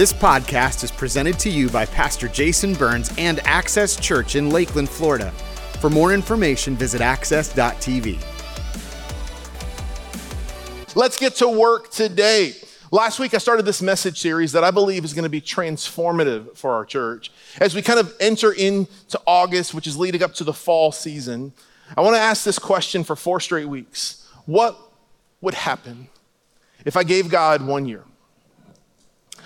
This podcast is presented to you by Pastor Jason Burns and Access Church in Lakeland, Florida. For more information, visit access.tv. Let's get to work today. Last week, I started this message series that I believe is going to be transformative for our church. As we kind of enter into August, which is leading up to the fall season, I want to ask this question for four straight weeks What would happen if I gave God one year?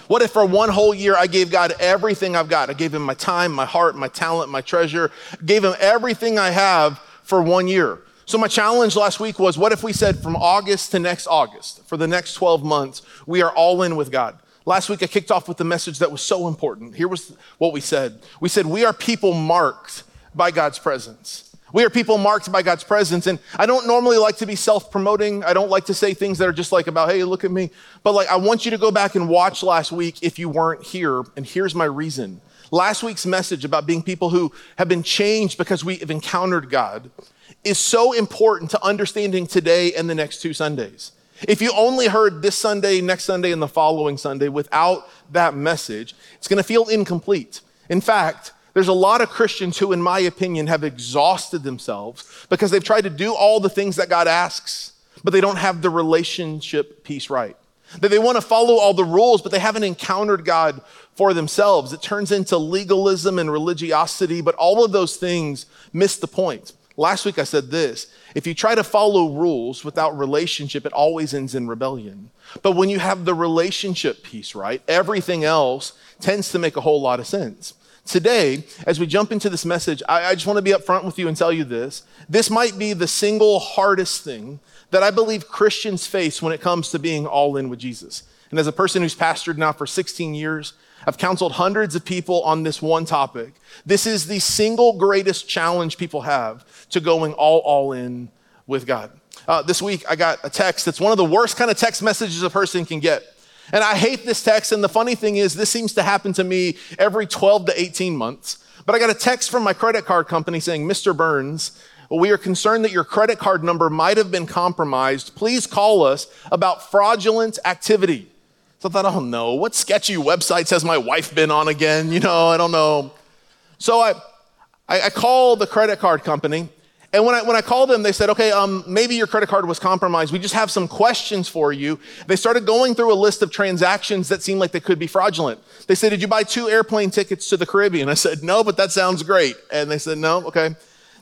What if for one whole year I gave God everything I've got? I gave him my time, my heart, my talent, my treasure, gave him everything I have for one year. So my challenge last week was what if we said from August to next August, for the next 12 months, we are all in with God. Last week I kicked off with the message that was so important. Here was what we said. We said we are people marked by God's presence. We are people marked by God's presence. And I don't normally like to be self promoting. I don't like to say things that are just like about, hey, look at me. But like, I want you to go back and watch last week if you weren't here. And here's my reason. Last week's message about being people who have been changed because we have encountered God is so important to understanding today and the next two Sundays. If you only heard this Sunday, next Sunday, and the following Sunday without that message, it's going to feel incomplete. In fact, there's a lot of Christians who, in my opinion, have exhausted themselves because they've tried to do all the things that God asks, but they don't have the relationship piece right. That they want to follow all the rules, but they haven't encountered God for themselves. It turns into legalism and religiosity, but all of those things miss the point. Last week I said this if you try to follow rules without relationship, it always ends in rebellion. But when you have the relationship piece right, everything else tends to make a whole lot of sense. Today, as we jump into this message, I, I just want to be upfront with you and tell you this. This might be the single hardest thing that I believe Christians face when it comes to being all in with Jesus. And as a person who's pastored now for 16 years, I've counseled hundreds of people on this one topic. This is the single greatest challenge people have to going all, all in with God. Uh, this week, I got a text that's one of the worst kind of text messages a person can get. And I hate this text. And the funny thing is, this seems to happen to me every 12 to 18 months. But I got a text from my credit card company saying, Mr. Burns, we are concerned that your credit card number might have been compromised. Please call us about fraudulent activity. So I thought, oh no, what sketchy websites has my wife been on again? You know, I don't know. So I, I, called the credit card company and when I, when I called them, they said, okay, um, maybe your credit card was compromised. We just have some questions for you. They started going through a list of transactions that seemed like they could be fraudulent. They said, did you buy two airplane tickets to the Caribbean? I said, no, but that sounds great. And they said, no, okay.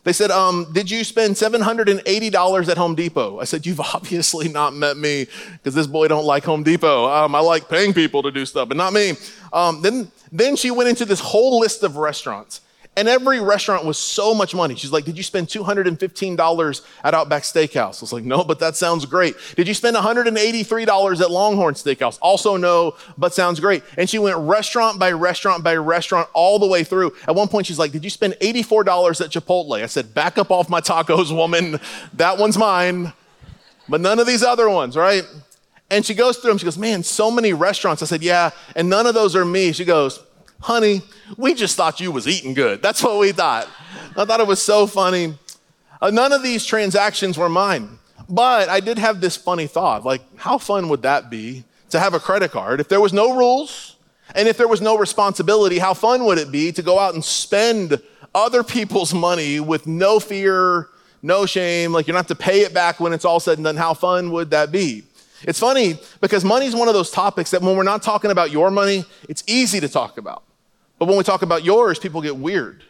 They said, um, did you spend $780 at Home Depot? I said, you've obviously not met me because this boy don't like Home Depot. Um, I like paying people to do stuff, but not me. Um, then, then she went into this whole list of restaurants. And every restaurant was so much money. She's like, Did you spend $215 at Outback Steakhouse? I was like, No, but that sounds great. Did you spend $183 at Longhorn Steakhouse? Also, no, but sounds great. And she went restaurant by restaurant by restaurant all the way through. At one point, she's like, Did you spend $84 at Chipotle? I said, Back up off my tacos, woman. That one's mine, but none of these other ones, right? And she goes through them. She goes, Man, so many restaurants. I said, Yeah, and none of those are me. She goes, honey, we just thought you was eating good. That's what we thought. I thought it was so funny. Uh, none of these transactions were mine. But I did have this funny thought like, how fun would that be to have a credit card? If there was no rules and if there was no responsibility, how fun would it be to go out and spend other people's money with no fear, no shame? Like, you don't have to pay it back when it's all said and done. How fun would that be? It's funny because money is one of those topics that when we're not talking about your money, it's easy to talk about. But when we talk about yours, people get weird.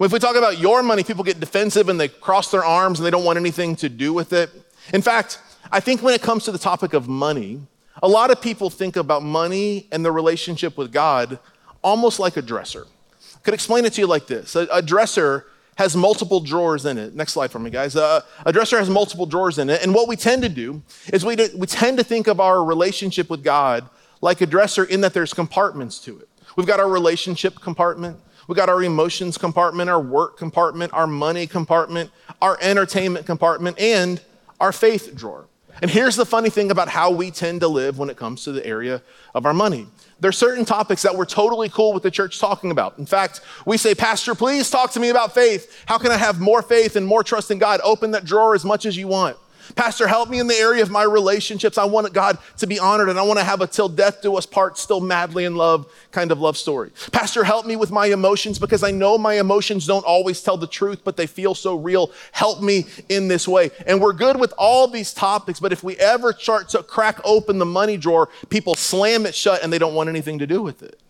If we talk about your money, people get defensive and they cross their arms and they don't want anything to do with it. In fact, I think when it comes to the topic of money, a lot of people think about money and the relationship with God almost like a dresser. I could explain it to you like this a, a dresser has multiple drawers in it. Next slide for me, guys. Uh, a dresser has multiple drawers in it. And what we tend to do is we, do, we tend to think of our relationship with God like a dresser in that there's compartments to it. We've got our relationship compartment. We've got our emotions compartment, our work compartment, our money compartment, our entertainment compartment, and our faith drawer. And here's the funny thing about how we tend to live when it comes to the area of our money. There are certain topics that we're totally cool with the church talking about. In fact, we say, Pastor, please talk to me about faith. How can I have more faith and more trust in God? Open that drawer as much as you want. Pastor, help me in the area of my relationships. I want God to be honored and I want to have a till death do us part, still madly in love kind of love story. Pastor, help me with my emotions because I know my emotions don't always tell the truth, but they feel so real. Help me in this way. And we're good with all these topics, but if we ever start to crack open the money drawer, people slam it shut and they don't want anything to do with it.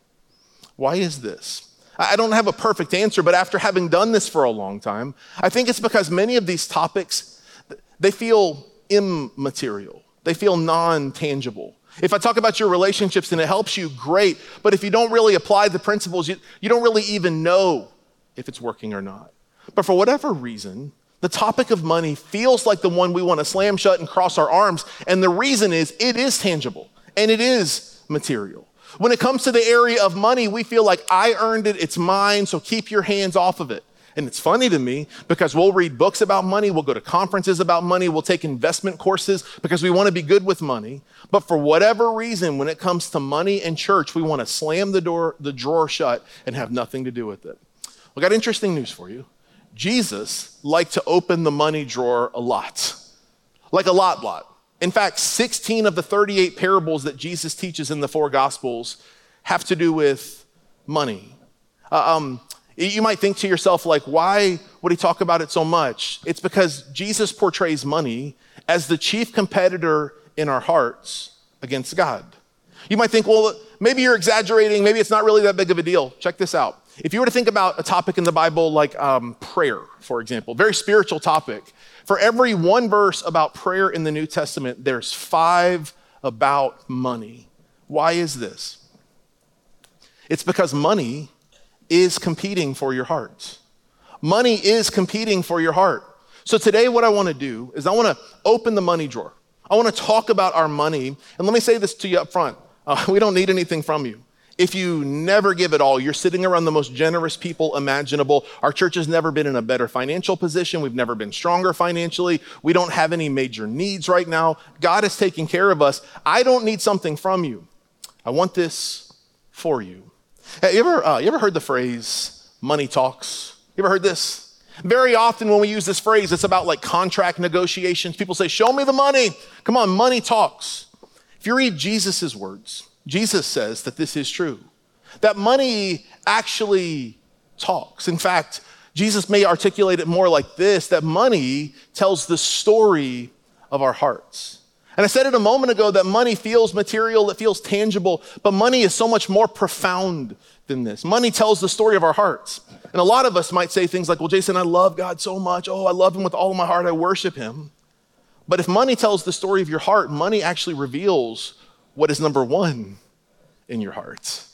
Why is this? I don't have a perfect answer, but after having done this for a long time, I think it's because many of these topics, they feel immaterial. They feel non-tangible. If I talk about your relationships and it helps you, great. But if you don't really apply the principles, you, you don't really even know if it's working or not. But for whatever reason, the topic of money feels like the one we want to slam shut and cross our arms. And the reason is it is tangible and it is material. When it comes to the area of money, we feel like I earned it, it's mine, so keep your hands off of it. And it's funny to me because we'll read books about money, we'll go to conferences about money, we'll take investment courses because we want to be good with money. But for whatever reason, when it comes to money and church, we want to slam the door, the drawer shut and have nothing to do with it. I got interesting news for you. Jesus liked to open the money drawer a lot. Like a lot, lot. In fact, 16 of the 38 parables that Jesus teaches in the four Gospels have to do with money. Uh, um, you might think to yourself, like, why would he talk about it so much? It's because Jesus portrays money as the chief competitor in our hearts against God. You might think, well, maybe you're exaggerating. Maybe it's not really that big of a deal. Check this out. If you were to think about a topic in the Bible like um, prayer, for example, very spiritual topic, for every one verse about prayer in the New Testament, there's five about money. Why is this? It's because money is competing for your heart. Money is competing for your heart. So today, what I want to do is I want to open the money drawer. I want to talk about our money. And let me say this to you up front uh, we don't need anything from you. If you never give it all, you're sitting around the most generous people imaginable. Our church has never been in a better financial position. We've never been stronger financially. We don't have any major needs right now. God is taking care of us. I don't need something from you. I want this for you. Have you ever, uh, you ever heard the phrase money talks? You ever heard this? Very often when we use this phrase, it's about like contract negotiations. People say, Show me the money. Come on, money talks. If you read Jesus' words, Jesus says that this is true, that money actually talks. In fact, Jesus may articulate it more like this that money tells the story of our hearts. And I said it a moment ago that money feels material, it feels tangible, but money is so much more profound than this. Money tells the story of our hearts. And a lot of us might say things like, Well, Jason, I love God so much. Oh, I love Him with all of my heart. I worship Him. But if money tells the story of your heart, money actually reveals what is number one in your heart.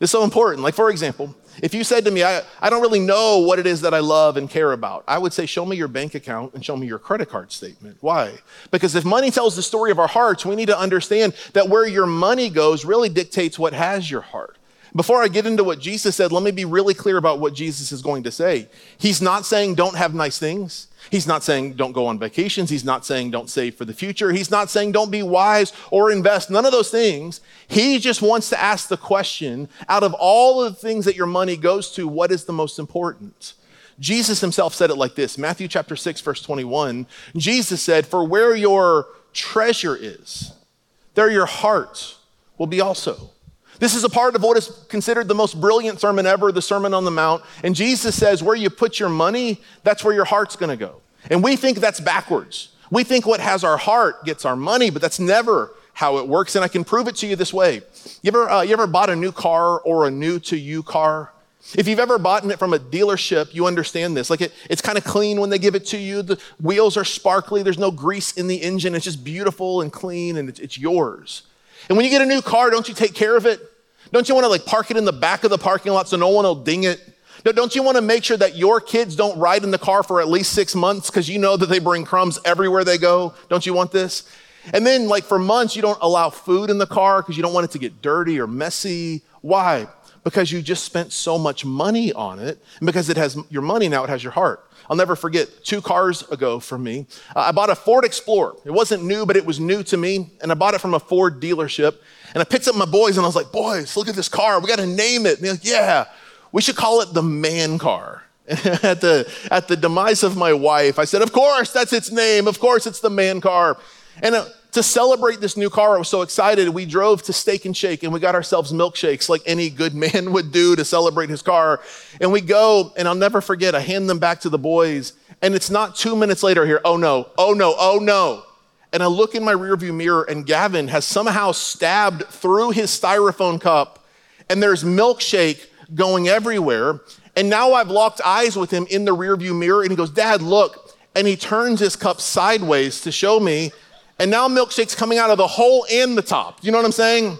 It's so important. Like, for example, if you said to me, I, I don't really know what it is that I love and care about, I would say, Show me your bank account and show me your credit card statement. Why? Because if money tells the story of our hearts, we need to understand that where your money goes really dictates what has your heart. Before I get into what Jesus said, let me be really clear about what Jesus is going to say. He's not saying don't have nice things. He's not saying don't go on vacations. He's not saying don't save for the future. He's not saying don't be wise or invest. None of those things. He just wants to ask the question out of all of the things that your money goes to, what is the most important? Jesus himself said it like this Matthew chapter 6, verse 21. Jesus said, For where your treasure is, there your heart will be also. This is a part of what is considered the most brilliant sermon ever, the Sermon on the Mount. And Jesus says, where you put your money, that's where your heart's gonna go. And we think that's backwards. We think what has our heart gets our money, but that's never how it works. And I can prove it to you this way. You ever, uh, you ever bought a new car or a new to you car? If you've ever bought it from a dealership, you understand this. Like it, it's kind of clean when they give it to you. The wheels are sparkly. There's no grease in the engine. It's just beautiful and clean and it's, it's yours. And when you get a new car, don't you take care of it? Don't you want to like park it in the back of the parking lot so no one will ding it? Don't you want to make sure that your kids don't ride in the car for at least six months because you know that they bring crumbs everywhere they go? Don't you want this? And then, like for months, you don't allow food in the car because you don't want it to get dirty or messy. Why? Because you just spent so much money on it, and because it has your money now, it has your heart. I'll never forget two cars ago from me. Uh, I bought a Ford Explorer. It wasn't new, but it was new to me. And I bought it from a Ford dealership. And I picked up my boys and I was like, boys, look at this car. We got to name it. And they're like, yeah, we should call it the man car. at, the, at the demise of my wife, I said, Of course, that's its name. Of course, it's the man car. And uh, to celebrate this new car, I was so excited. We drove to Steak and Shake and we got ourselves milkshakes like any good man would do to celebrate his car. And we go, and I'll never forget, I hand them back to the boys. And it's not two minutes later here, oh no, oh no, oh no. And I look in my rearview mirror, and Gavin has somehow stabbed through his styrofoam cup, and there's milkshake going everywhere. And now I've locked eyes with him in the rearview mirror, and he goes, Dad, look. And he turns his cup sideways to show me. And now milkshake's coming out of the hole and the top. You know what I'm saying?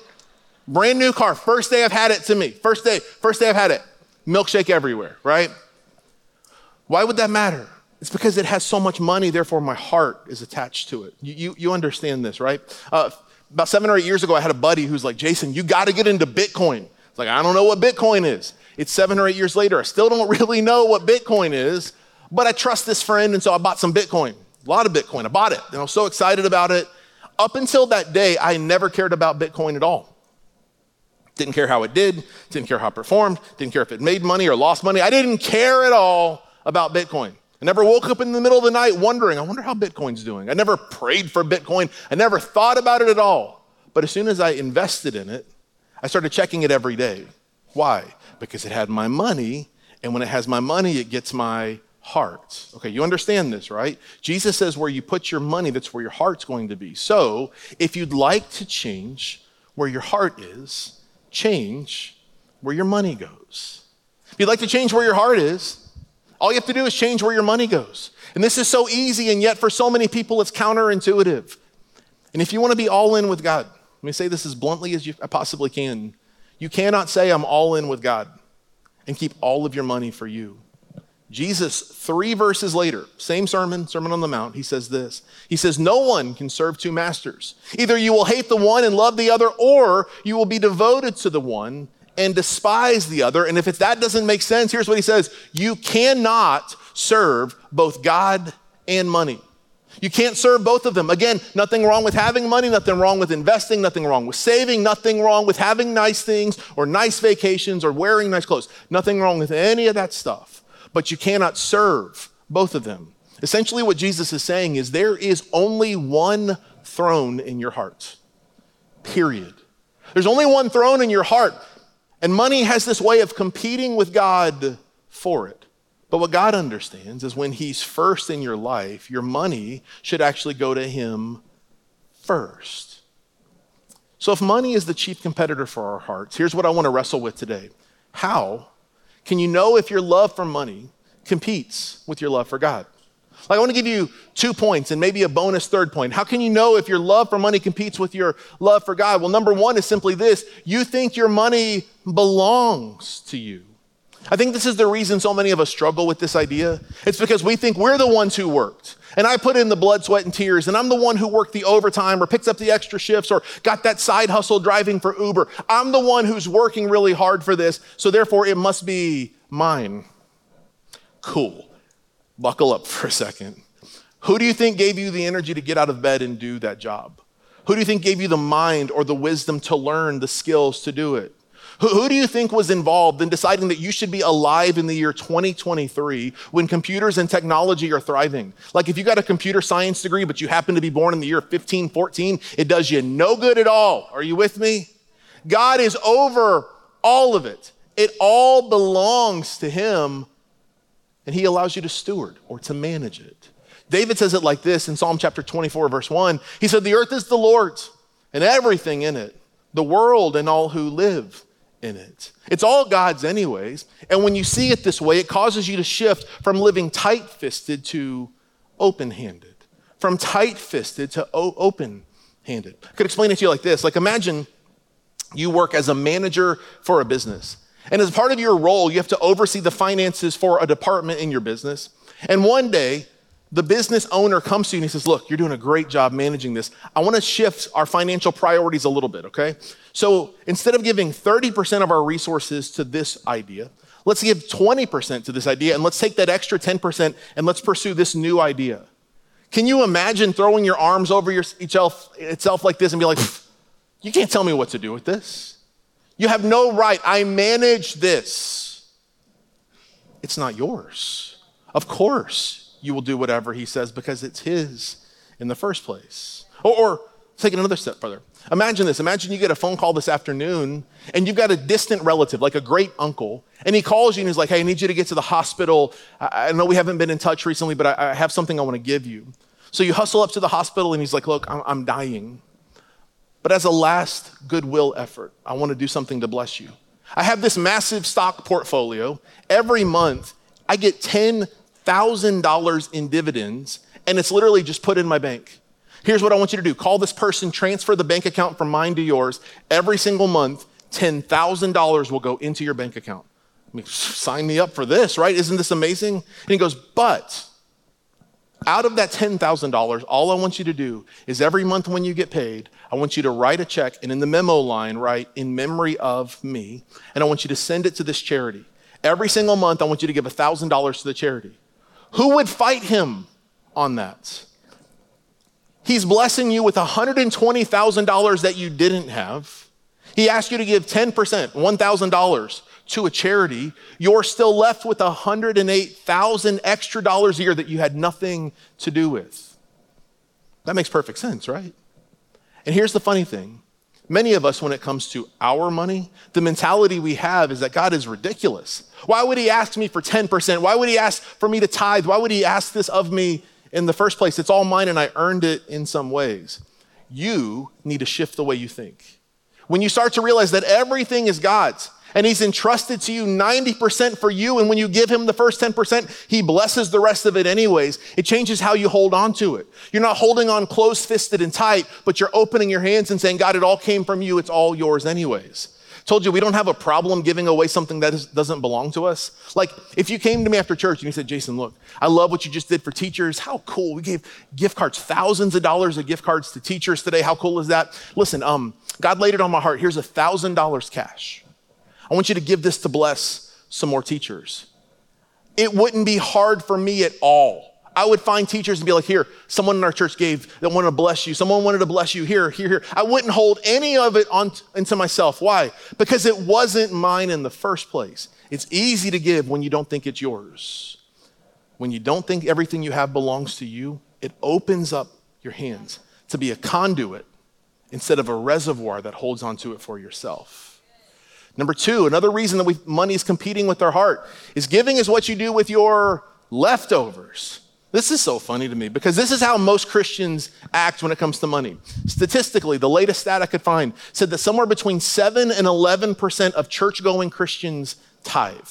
Brand new car. First day I've had it to me. First day, first day I've had it. Milkshake everywhere, right? Why would that matter? It's because it has so much money, therefore my heart is attached to it. You, you, you understand this, right? Uh, about seven or eight years ago, I had a buddy who's like, Jason, you got to get into Bitcoin. It's like, I don't know what Bitcoin is. It's seven or eight years later. I still don't really know what Bitcoin is, but I trust this friend, and so I bought some Bitcoin, a lot of Bitcoin. I bought it, and I was so excited about it. Up until that day, I never cared about Bitcoin at all. Didn't care how it did, didn't care how it performed, didn't care if it made money or lost money. I didn't care at all about Bitcoin. I never woke up in the middle of the night wondering, I wonder how Bitcoin's doing. I never prayed for Bitcoin. I never thought about it at all. But as soon as I invested in it, I started checking it every day. Why? Because it had my money, and when it has my money, it gets my heart. Okay, you understand this, right? Jesus says where you put your money, that's where your heart's going to be. So, if you'd like to change where your heart is, change where your money goes. If you'd like to change where your heart is, all you have to do is change where your money goes. And this is so easy, and yet for so many people, it's counterintuitive. And if you want to be all in with God, let me say this as bluntly as you possibly can. You cannot say, I'm all in with God and keep all of your money for you. Jesus, three verses later, same sermon, Sermon on the Mount, he says this. He says, No one can serve two masters. Either you will hate the one and love the other, or you will be devoted to the one and despise the other. And if that doesn't make sense, here's what he says You cannot serve both God and money. You can't serve both of them. Again, nothing wrong with having money, nothing wrong with investing, nothing wrong with saving, nothing wrong with having nice things or nice vacations or wearing nice clothes. Nothing wrong with any of that stuff. But you cannot serve both of them. Essentially, what Jesus is saying is there is only one throne in your heart, period. There's only one throne in your heart, and money has this way of competing with God for it. But what God understands is when He's first in your life, your money should actually go to Him first. So if money is the chief competitor for our hearts, here's what I want to wrestle with today. How can you know if your love for money competes with your love for God? Like, I want to give you two points and maybe a bonus third point. How can you know if your love for money competes with your love for God? Well, number one is simply this you think your money belongs to you. I think this is the reason so many of us struggle with this idea. It's because we think we're the ones who worked. And I put in the blood, sweat, and tears, and I'm the one who worked the overtime or picks up the extra shifts or got that side hustle driving for Uber. I'm the one who's working really hard for this, so therefore it must be mine. Cool. Buckle up for a second. Who do you think gave you the energy to get out of bed and do that job? Who do you think gave you the mind or the wisdom to learn the skills to do it? Who, who, do you think was involved in deciding that you should be alive in the year 2023 when computers and technology are thriving? Like if you got a computer science degree, but you happen to be born in the year 1514, it does you no good at all. Are you with me? God is over all of it. It all belongs to Him, and He allows you to steward or to manage it. David says it like this in Psalm chapter 24, verse 1. He said, The earth is the Lord's and everything in it, the world and all who live in it. It's all God's, anyways. And when you see it this way, it causes you to shift from living tight fisted to open handed, from tight fisted to open handed. I could explain it to you like this like, imagine you work as a manager for a business. And as part of your role, you have to oversee the finances for a department in your business. And one day, the business owner comes to you and he says, Look, you're doing a great job managing this. I want to shift our financial priorities a little bit, okay? So instead of giving 30% of our resources to this idea, let's give 20% to this idea and let's take that extra 10% and let's pursue this new idea. Can you imagine throwing your arms over yourself itself like this and be like, You can't tell me what to do with this? You have no right. I manage this. it's not yours. Of course, you will do whatever he says because it's his in the first place. Or, or take another step further. Imagine this. Imagine you get a phone call this afternoon and you've got a distant relative, like a great uncle, and he calls you and he's like, Hey, I need you to get to the hospital. I, I know we haven't been in touch recently, but I, I, have something I want to give you. So you hustle up to the hospital and he's like, Look, I'm, I'm dying. But as a last goodwill effort, I want to do something to bless you. I have this massive stock portfolio. Every month, I get $10,000 in dividends, and it's literally just put in my bank. Here's what I want you to do call this person, transfer the bank account from mine to yours. Every single month, $10,000 will go into your bank account. I mean, sign me up for this, right? Isn't this amazing? And he goes, But out of that $10,000, all I want you to do is every month when you get paid, I want you to write a check and in the memo line, write in memory of me, and I want you to send it to this charity. Every single month, I want you to give $1,000 to the charity. Who would fight him on that? He's blessing you with $120,000 that you didn't have. He asked you to give 10%, $1,000 to a charity. You're still left with 108,000 extra dollars a year that you had nothing to do with. That makes perfect sense, right? And here's the funny thing many of us, when it comes to our money, the mentality we have is that God is ridiculous. Why would He ask me for 10%? Why would He ask for me to tithe? Why would He ask this of me in the first place? It's all mine and I earned it in some ways. You need to shift the way you think. When you start to realize that everything is God's, and he's entrusted to you 90% for you. And when you give him the first 10%, he blesses the rest of it anyways. It changes how you hold on to it. You're not holding on close fisted and tight, but you're opening your hands and saying, God, it all came from you. It's all yours anyways. Told you we don't have a problem giving away something that is, doesn't belong to us. Like if you came to me after church and you said, Jason, look, I love what you just did for teachers. How cool. We gave gift cards, thousands of dollars of gift cards to teachers today. How cool is that? Listen, um, God laid it on my heart. Here's a thousand dollars cash. I want you to give this to bless some more teachers. It wouldn't be hard for me at all. I would find teachers and be like, here, someone in our church gave that wanted to bless you. Someone wanted to bless you. Here, here, here. I wouldn't hold any of it on into myself. Why? Because it wasn't mine in the first place. It's easy to give when you don't think it's yours. When you don't think everything you have belongs to you, it opens up your hands to be a conduit instead of a reservoir that holds onto it for yourself. Number two, another reason that money is competing with our heart is giving is what you do with your leftovers. This is so funny to me because this is how most Christians act when it comes to money. Statistically, the latest stat I could find said that somewhere between 7 and 11% of church going Christians tithe.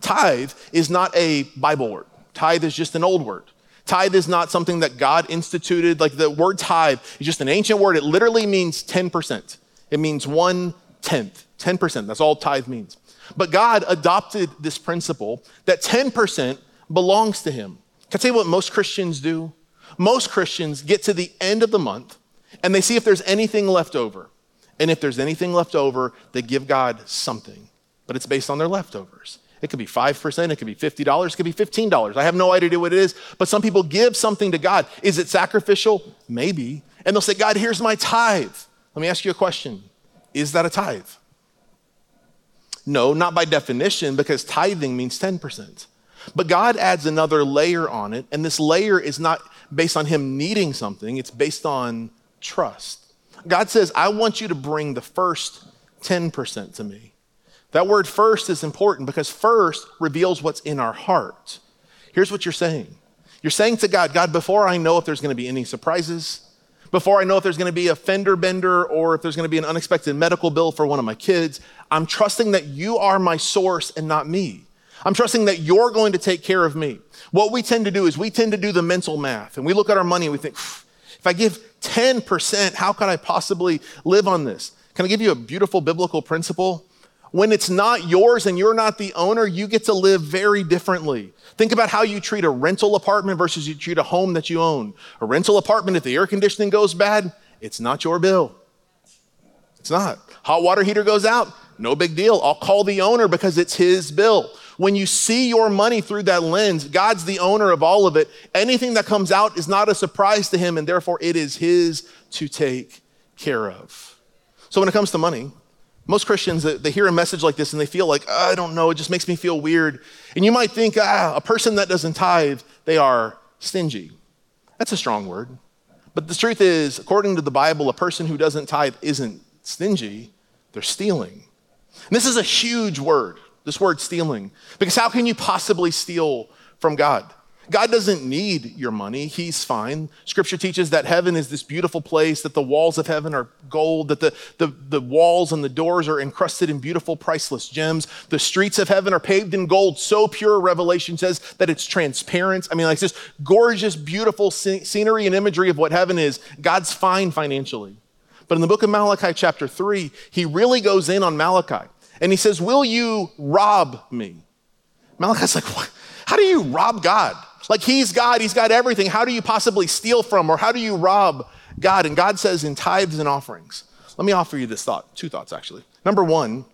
Tithe is not a Bible word, tithe is just an old word. Tithe is not something that God instituted. Like the word tithe is just an ancient word. It literally means 10%. It means one tenth. 10%. That's all tithe means. But God adopted this principle that 10% belongs to Him. Can I tell you what most Christians do? Most Christians get to the end of the month and they see if there's anything left over. And if there's anything left over, they give God something, but it's based on their leftovers. It could be 5%, it could be $50, it could be $15. I have no idea what it is, but some people give something to God. Is it sacrificial? Maybe. And they'll say, God, here's my tithe. Let me ask you a question Is that a tithe? No, not by definition, because tithing means 10%. But God adds another layer on it, and this layer is not based on Him needing something, it's based on trust. God says, I want you to bring the first 10% to me. That word first is important because first reveals what's in our heart. Here's what you're saying you're saying to God, God, before I know if there's going to be any surprises, before I know if there's going to be a fender bender or if there's going to be an unexpected medical bill for one of my kids. I'm trusting that you are my source and not me. I'm trusting that you're going to take care of me. What we tend to do is we tend to do the mental math and we look at our money and we think, if I give 10%, how can I possibly live on this? Can I give you a beautiful biblical principle? When it's not yours and you're not the owner, you get to live very differently. Think about how you treat a rental apartment versus you treat a home that you own. A rental apartment, if the air conditioning goes bad, it's not your bill. It's not. Hot water heater goes out, no big deal. I'll call the owner because it's his bill. When you see your money through that lens, God's the owner of all of it. Anything that comes out is not a surprise to him, and therefore it is his to take care of. So when it comes to money, Most Christians, they hear a message like this and they feel like, oh, I don't know, it just makes me feel weird. And you might think, ah, a person that doesn't tithe, they are stingy. That's a strong word. But the truth is, according to the Bible, a person who doesn't tithe isn't stingy, they're stealing. And this is a huge word, this word stealing, because how can you possibly steal from God? God doesn't need your money. He's fine. Scripture teaches that heaven is this beautiful place, that the walls of heaven are gold, that the, the, the walls and the doors are encrusted in beautiful, priceless gems. The streets of heaven are paved in gold, so pure, Revelation says, that it's transparent. I mean, like this gorgeous, beautiful scenery and imagery of what heaven is. God's fine financially. But in the book of Malachi, chapter 3, he really goes in on Malachi. And he says, Will you rob me? Malachi's like, what? How do you rob God? Like he's God, he's got everything. How do you possibly steal from or how do you rob God? And God says in tithes and offerings. Let me offer you this thought, two thoughts actually. Number one,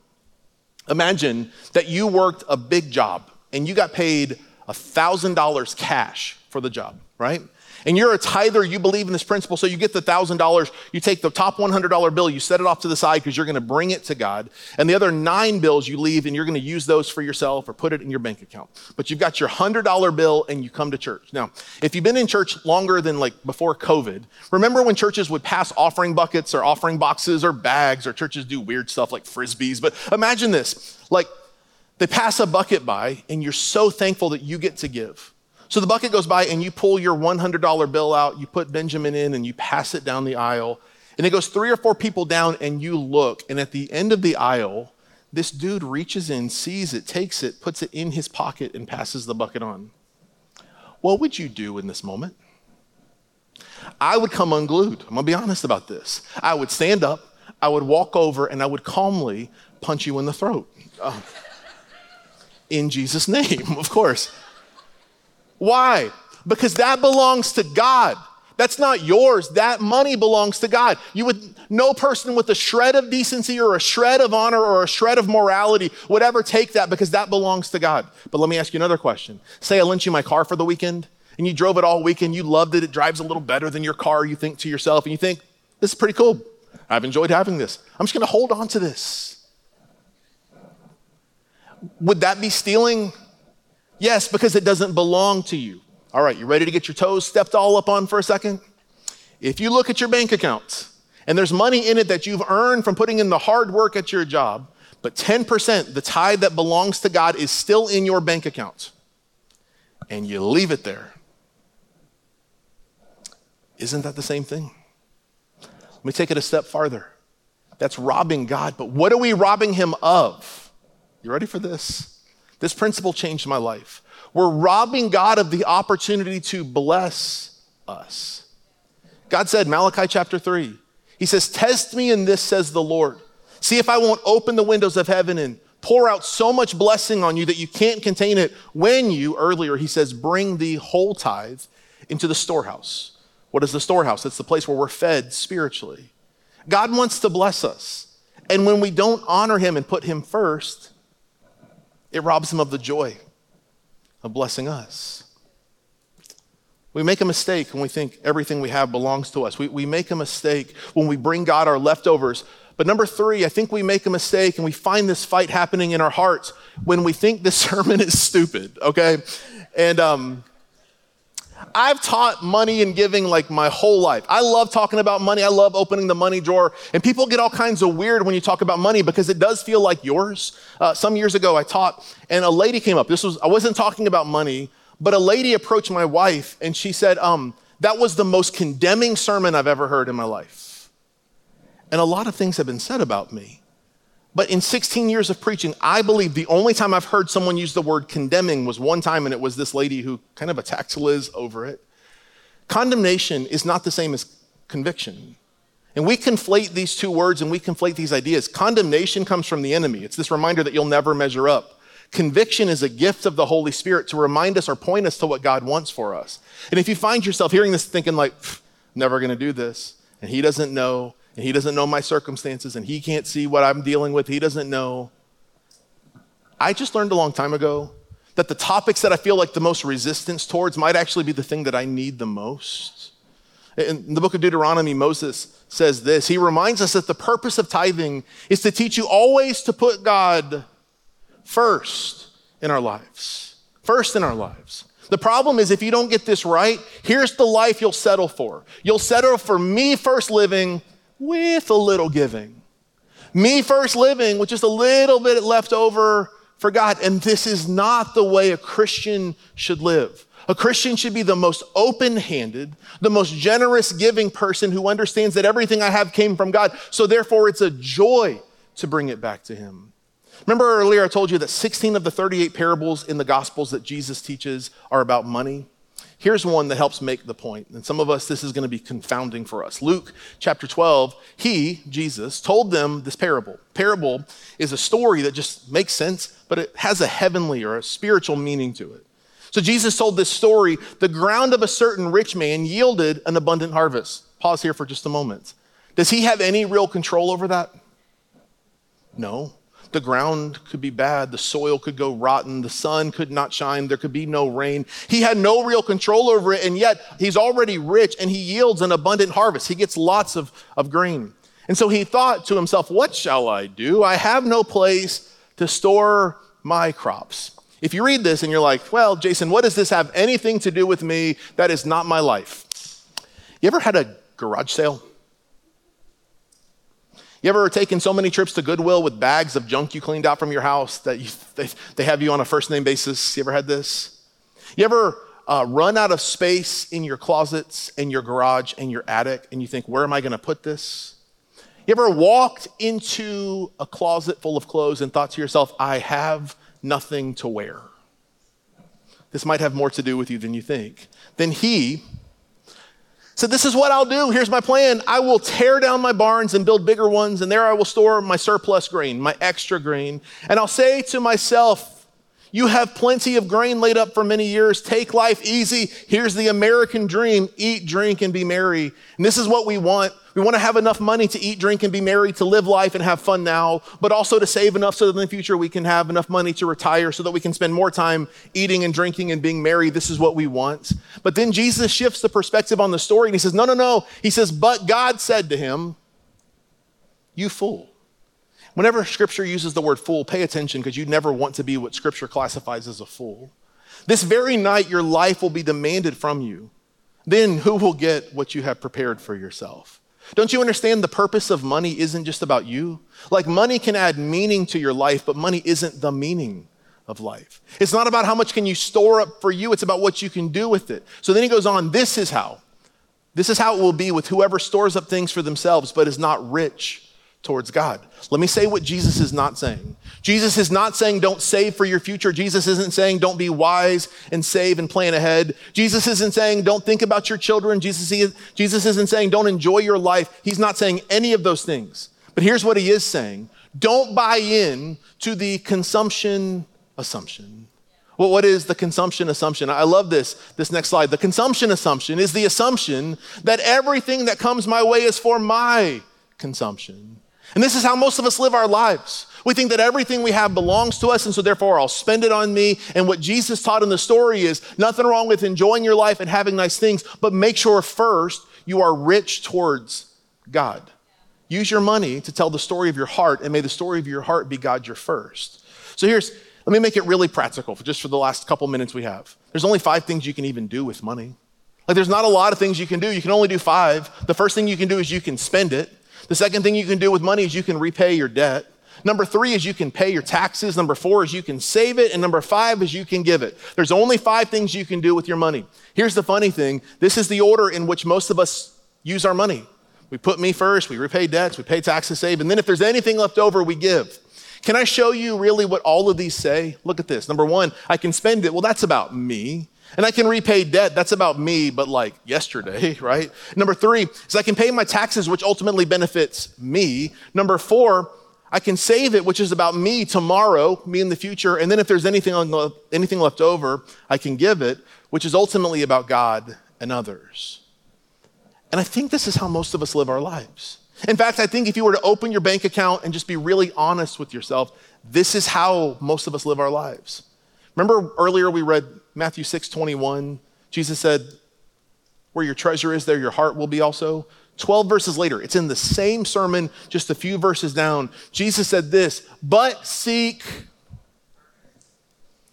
imagine that you worked a big job and you got paid $1,000 cash for the job, right? And you're a tither, you believe in this principle, so you get the $1,000, you take the top $100 bill, you set it off to the side because you're going to bring it to God, and the other nine bills you leave and you're going to use those for yourself or put it in your bank account. But you've got your $100 bill and you come to church. Now, if you've been in church longer than like before COVID, remember when churches would pass offering buckets or offering boxes or bags or churches do weird stuff like frisbees, but imagine this, like they pass a bucket by and you're so thankful that you get to give. So the bucket goes by and you pull your $100 bill out, you put Benjamin in and you pass it down the aisle. And it goes three or four people down and you look. And at the end of the aisle, this dude reaches in, sees it, takes it, puts it in his pocket, and passes the bucket on. What would you do in this moment? I would come unglued. I'm gonna be honest about this. I would stand up, I would walk over, and I would calmly punch you in the throat. Uh, in Jesus' name, of course. Why? Because that belongs to God. That's not yours. That money belongs to God. You would, no person with a shred of decency or a shred of honor or a shred of morality would ever take that because that belongs to God. But let me ask you another question. Say I lent you my car for the weekend and you drove it all weekend. You loved it. It drives a little better than your car. You think to yourself and you think, this is pretty cool. I've enjoyed having this. I'm just going to hold on to this. Would that be stealing? Yes, because it doesn't belong to you. All right, you ready to get your toes stepped all up on for a second? If you look at your bank account and there's money in it that you've earned from putting in the hard work at your job, but 10%, the tithe that belongs to God, is still in your bank account, and you leave it there, isn't that the same thing? Let me take it a step farther. That's robbing God, but what are we robbing Him of? You ready for this? This principle changed my life. We're robbing God of the opportunity to bless us. God said, Malachi chapter 3, He says, Test me in this, says the Lord. See if I won't open the windows of heaven and pour out so much blessing on you that you can't contain it when you, earlier, He says, bring the whole tithe into the storehouse. What is the storehouse? It's the place where we're fed spiritually. God wants to bless us. And when we don't honor Him and put Him first, it robs him of the joy of blessing us. We make a mistake when we think everything we have belongs to us. We, we make a mistake when we bring God our leftovers. But number three, I think we make a mistake and we find this fight happening in our hearts when we think this sermon is stupid, okay? And um, I've taught money and giving like my whole life. I love talking about money. I love opening the money drawer. And people get all kinds of weird when you talk about money because it does feel like yours. Uh, some years ago, I taught, and a lady came up. This was, I wasn't talking about money, but a lady approached my wife and she said, um, That was the most condemning sermon I've ever heard in my life. And a lot of things have been said about me. But in 16 years of preaching, I believe the only time I've heard someone use the word condemning was one time, and it was this lady who kind of attacked Liz over it. Condemnation is not the same as conviction. And we conflate these two words and we conflate these ideas. Condemnation comes from the enemy, it's this reminder that you'll never measure up. Conviction is a gift of the Holy Spirit to remind us or point us to what God wants for us. And if you find yourself hearing this thinking, like, never gonna do this, and he doesn't know, and he doesn't know my circumstances and he can't see what I'm dealing with. He doesn't know. I just learned a long time ago that the topics that I feel like the most resistance towards might actually be the thing that I need the most. In the book of Deuteronomy, Moses says this. He reminds us that the purpose of tithing is to teach you always to put God first in our lives. First in our lives. The problem is if you don't get this right, here's the life you'll settle for. You'll settle for me first living with a little giving. Me first living with just a little bit left over for God. And this is not the way a Christian should live. A Christian should be the most open handed, the most generous giving person who understands that everything I have came from God. So therefore, it's a joy to bring it back to Him. Remember earlier, I told you that 16 of the 38 parables in the Gospels that Jesus teaches are about money? Here's one that helps make the point. And some of us, this is going to be confounding for us. Luke chapter 12, he, Jesus, told them this parable. Parable is a story that just makes sense, but it has a heavenly or a spiritual meaning to it. So Jesus told this story the ground of a certain rich man yielded an abundant harvest. Pause here for just a moment. Does he have any real control over that? No. The ground could be bad, the soil could go rotten, the sun could not shine, there could be no rain. He had no real control over it, and yet he's already rich and he yields an abundant harvest. He gets lots of, of grain. And so he thought to himself, What shall I do? I have no place to store my crops. If you read this and you're like, Well, Jason, what does this have anything to do with me? That is not my life. You ever had a garage sale? You ever taken so many trips to Goodwill with bags of junk you cleaned out from your house that you, they, they have you on a first name basis? You ever had this? You ever uh, run out of space in your closets, in your garage, in your attic, and you think, where am I going to put this? You ever walked into a closet full of clothes and thought to yourself, I have nothing to wear? This might have more to do with you than you think. Then he, said, This is what I'll do. Here's my plan. I will tear down my barns and build bigger ones, and there I will store my surplus grain, my extra grain. And I'll say to myself, you have plenty of grain laid up for many years. Take life easy. Here's the American dream eat, drink, and be merry. And this is what we want. We want to have enough money to eat, drink, and be merry, to live life and have fun now, but also to save enough so that in the future we can have enough money to retire so that we can spend more time eating and drinking and being merry. This is what we want. But then Jesus shifts the perspective on the story and he says, No, no, no. He says, But God said to him, You fool. Whenever scripture uses the word fool, pay attention because you never want to be what scripture classifies as a fool. This very night, your life will be demanded from you. Then who will get what you have prepared for yourself? Don't you understand the purpose of money isn't just about you? Like, money can add meaning to your life, but money isn't the meaning of life. It's not about how much can you store up for you, it's about what you can do with it. So then he goes on, this is how. This is how it will be with whoever stores up things for themselves, but is not rich towards God. Let me say what Jesus is not saying. Jesus is not saying don't save for your future. Jesus isn't saying don't be wise and save and plan ahead. Jesus isn't saying don't think about your children. Jesus, Jesus isn't saying don't enjoy your life. He's not saying any of those things. But here's what he is saying don't buy in to the consumption assumption. Well, what is the consumption assumption? I love this, this next slide. The consumption assumption is the assumption that everything that comes my way is for my consumption. And this is how most of us live our lives. We think that everything we have belongs to us, and so therefore I'll spend it on me. And what Jesus taught in the story is nothing wrong with enjoying your life and having nice things, but make sure first you are rich towards God. Use your money to tell the story of your heart, and may the story of your heart be God your first. So here's, let me make it really practical for just for the last couple minutes we have. There's only five things you can even do with money. Like there's not a lot of things you can do. You can only do five. The first thing you can do is you can spend it. The second thing you can do with money is you can repay your debt. Number three is you can pay your taxes. Number four is you can save it. And number five is you can give it. There's only five things you can do with your money. Here's the funny thing this is the order in which most of us use our money. We put me first, we repay debts, we pay taxes, save, and then if there's anything left over, we give. Can I show you really what all of these say? Look at this. Number one, I can spend it. Well, that's about me. And I can repay debt. That's about me, but like yesterday, right? Number three is I can pay my taxes, which ultimately benefits me. Number four, I can save it, which is about me tomorrow, me in the future. And then if there's anything, on, anything left over, I can give it, which is ultimately about God and others. And I think this is how most of us live our lives. In fact, I think if you were to open your bank account and just be really honest with yourself, this is how most of us live our lives. Remember earlier we read Matthew 6 21? Jesus said, Where your treasure is, there your heart will be also. 12 verses later, it's in the same sermon, just a few verses down. Jesus said this, but seek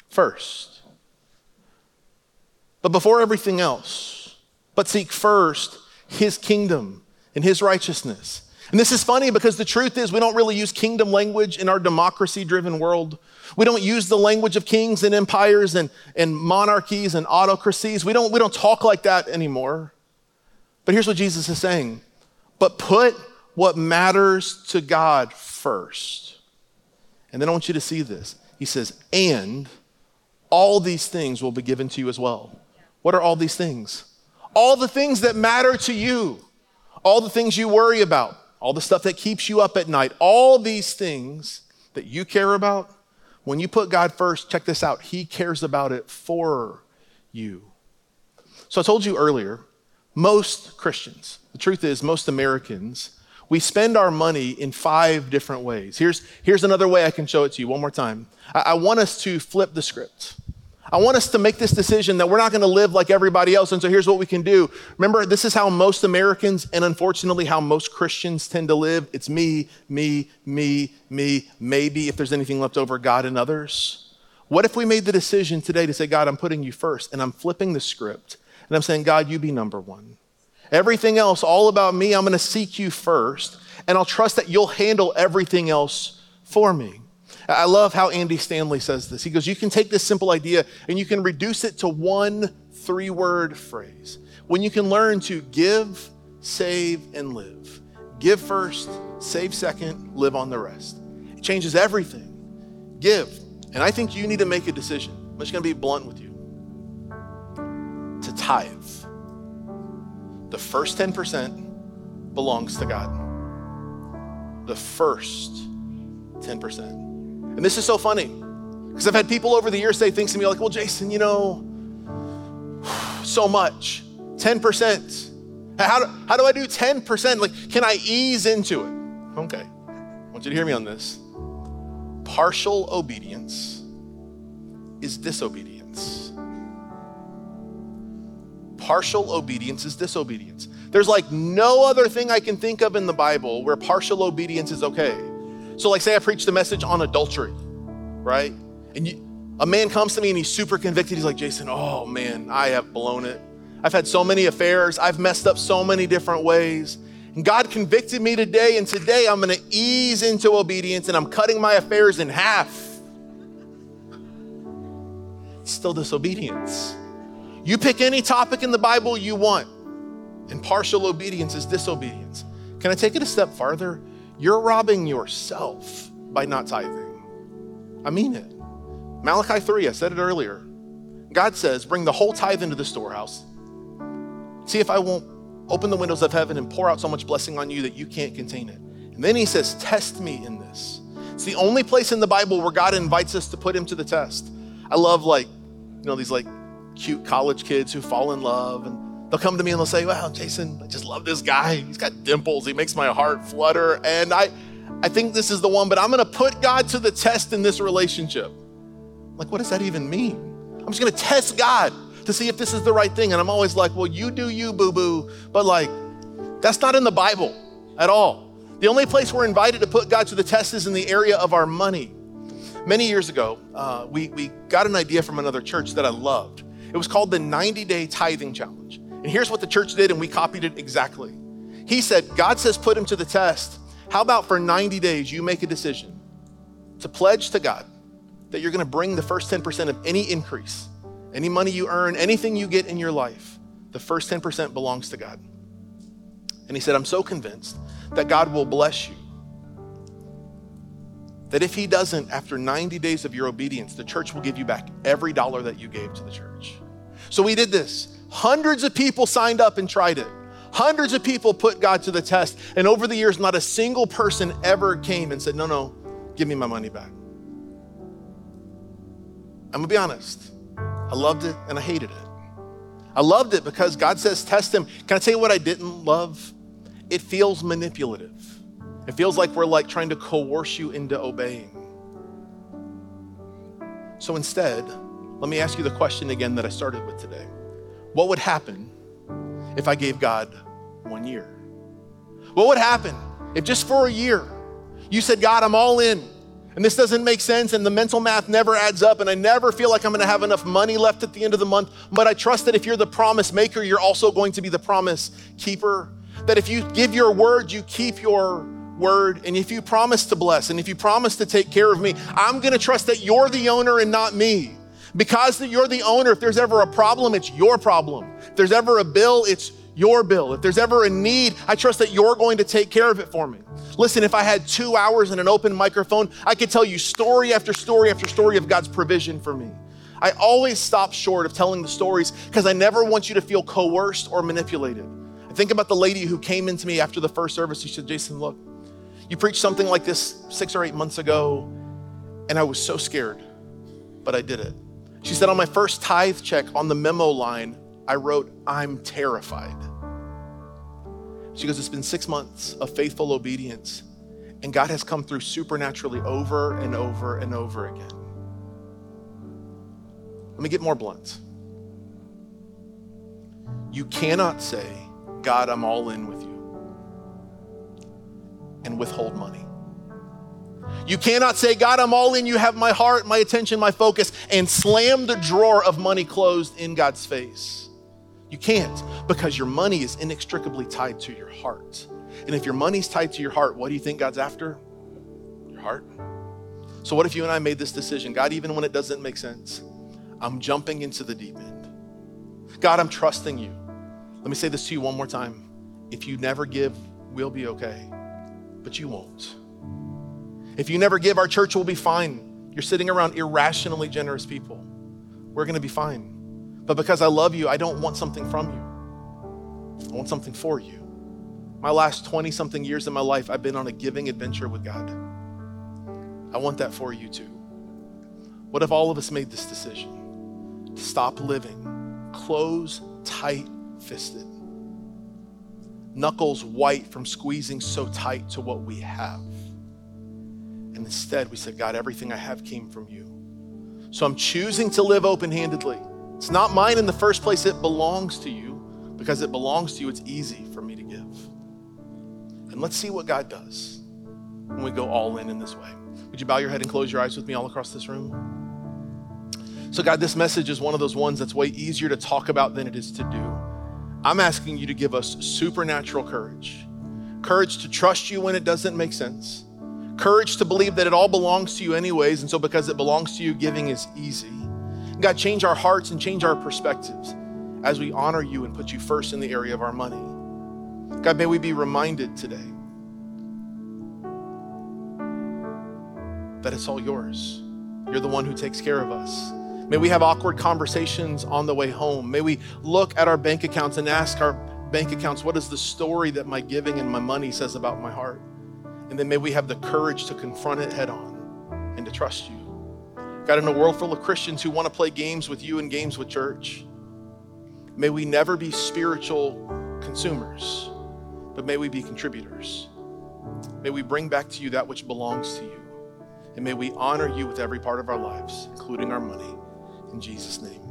first. But before everything else, but seek first his kingdom and his righteousness. And this is funny because the truth is, we don't really use kingdom language in our democracy driven world. We don't use the language of kings and empires and, and monarchies and autocracies. We don't, we don't talk like that anymore. But here's what Jesus is saying but put what matters to God first. And then I want you to see this. He says, and all these things will be given to you as well. What are all these things? All the things that matter to you, all the things you worry about, all the stuff that keeps you up at night, all these things that you care about, when you put God first, check this out, He cares about it for you. So I told you earlier, most Christians, the truth is, most Americans, we spend our money in five different ways. Here's, here's another way I can show it to you one more time. I, I want us to flip the script. I want us to make this decision that we're not going to live like everybody else. And so here's what we can do. Remember, this is how most Americans and unfortunately how most Christians tend to live. It's me, me, me, me, maybe if there's anything left over, God and others. What if we made the decision today to say, God, I'm putting you first and I'm flipping the script and I'm saying, God, you be number one. Everything else, all about me, I'm going to seek you first and I'll trust that you'll handle everything else for me. I love how Andy Stanley says this. He goes, You can take this simple idea and you can reduce it to one three word phrase. When you can learn to give, save, and live. Give first, save second, live on the rest. It changes everything. Give. And I think you need to make a decision. I'm just going to be blunt with you to tithe. The first 10% belongs to God. The first 10%. And this is so funny because I've had people over the years say things to me like, well, Jason, you know, so much, 10%. How do, how do I do 10%? Like, can I ease into it? Okay, I want you to hear me on this. Partial obedience is disobedience. Partial obedience is disobedience. There's like no other thing I can think of in the Bible where partial obedience is okay. So, like, say I preach the message on adultery, right? And you, a man comes to me and he's super convicted. He's like, Jason, oh man, I have blown it. I've had so many affairs. I've messed up so many different ways. And God convicted me today, and today I'm gonna ease into obedience and I'm cutting my affairs in half. It's still disobedience. You pick any topic in the Bible you want, and partial obedience is disobedience. Can I take it a step farther? You're robbing yourself by not tithing. I mean it. Malachi 3, I said it earlier. God says, Bring the whole tithe into the storehouse. See if I won't open the windows of heaven and pour out so much blessing on you that you can't contain it. And then he says, Test me in this. It's the only place in the Bible where God invites us to put him to the test. I love, like, you know, these like cute college kids who fall in love and They'll come to me and they'll say, Wow, Jason, I just love this guy. He's got dimples. He makes my heart flutter. And I, I think this is the one, but I'm going to put God to the test in this relationship. Like, what does that even mean? I'm just going to test God to see if this is the right thing. And I'm always like, Well, you do you, boo boo. But like, that's not in the Bible at all. The only place we're invited to put God to the test is in the area of our money. Many years ago, uh, we, we got an idea from another church that I loved. It was called the 90 Day Tithing Challenge. And here's what the church did, and we copied it exactly. He said, God says, put him to the test. How about for 90 days, you make a decision to pledge to God that you're going to bring the first 10% of any increase, any money you earn, anything you get in your life, the first 10% belongs to God. And he said, I'm so convinced that God will bless you. That if he doesn't, after 90 days of your obedience, the church will give you back every dollar that you gave to the church. So we did this. Hundreds of people signed up and tried it. Hundreds of people put God to the test. And over the years, not a single person ever came and said, No, no, give me my money back. I'm gonna be honest. I loved it and I hated it. I loved it because God says, Test him. Can I tell you what I didn't love? It feels manipulative. It feels like we're like trying to coerce you into obeying. So instead, let me ask you the question again that I started with today. What would happen if I gave God one year? What would happen if just for a year you said, God, I'm all in, and this doesn't make sense, and the mental math never adds up, and I never feel like I'm gonna have enough money left at the end of the month, but I trust that if you're the promise maker, you're also going to be the promise keeper. That if you give your word, you keep your word, and if you promise to bless, and if you promise to take care of me, I'm gonna trust that you're the owner and not me. Because you're the owner, if there's ever a problem, it's your problem. If there's ever a bill, it's your bill. If there's ever a need, I trust that you're going to take care of it for me. Listen, if I had two hours and an open microphone, I could tell you story after story after story of God's provision for me. I always stop short of telling the stories because I never want you to feel coerced or manipulated. I think about the lady who came into me after the first service. She said, Jason, look, you preached something like this six or eight months ago, and I was so scared, but I did it. She said, on my first tithe check on the memo line, I wrote, I'm terrified. She goes, It's been six months of faithful obedience, and God has come through supernaturally over and over and over again. Let me get more blunt. You cannot say, God, I'm all in with you, and withhold money. You cannot say, God, I'm all in, you have my heart, my attention, my focus, and slam the drawer of money closed in God's face. You can't because your money is inextricably tied to your heart. And if your money's tied to your heart, what do you think God's after? Your heart. So, what if you and I made this decision? God, even when it doesn't make sense, I'm jumping into the deep end. God, I'm trusting you. Let me say this to you one more time. If you never give, we'll be okay, but you won't. If you never give, our church will be fine. You're sitting around irrationally generous people. We're going to be fine. But because I love you, I don't want something from you. I want something for you. My last 20 something years of my life, I've been on a giving adventure with God. I want that for you too. What if all of us made this decision to stop living close, tight fisted, knuckles white from squeezing so tight to what we have? And instead, we said, God, everything I have came from you. So I'm choosing to live open handedly. It's not mine in the first place, it belongs to you. Because it belongs to you, it's easy for me to give. And let's see what God does when we go all in in this way. Would you bow your head and close your eyes with me all across this room? So, God, this message is one of those ones that's way easier to talk about than it is to do. I'm asking you to give us supernatural courage courage to trust you when it doesn't make sense, courage to believe that it all belongs to you, anyways. And so, because it belongs to you, giving is easy. God, change our hearts and change our perspectives as we honor you and put you first in the area of our money. God, may we be reminded today that it's all yours. You're the one who takes care of us. May we have awkward conversations on the way home. May we look at our bank accounts and ask our bank accounts, what is the story that my giving and my money says about my heart? And then may we have the courage to confront it head on and to trust you. God, in a world full of Christians who want to play games with you and games with church, may we never be spiritual consumers, but may we be contributors. May we bring back to you that which belongs to you. And may we honor you with every part of our lives, including our money. In Jesus' name.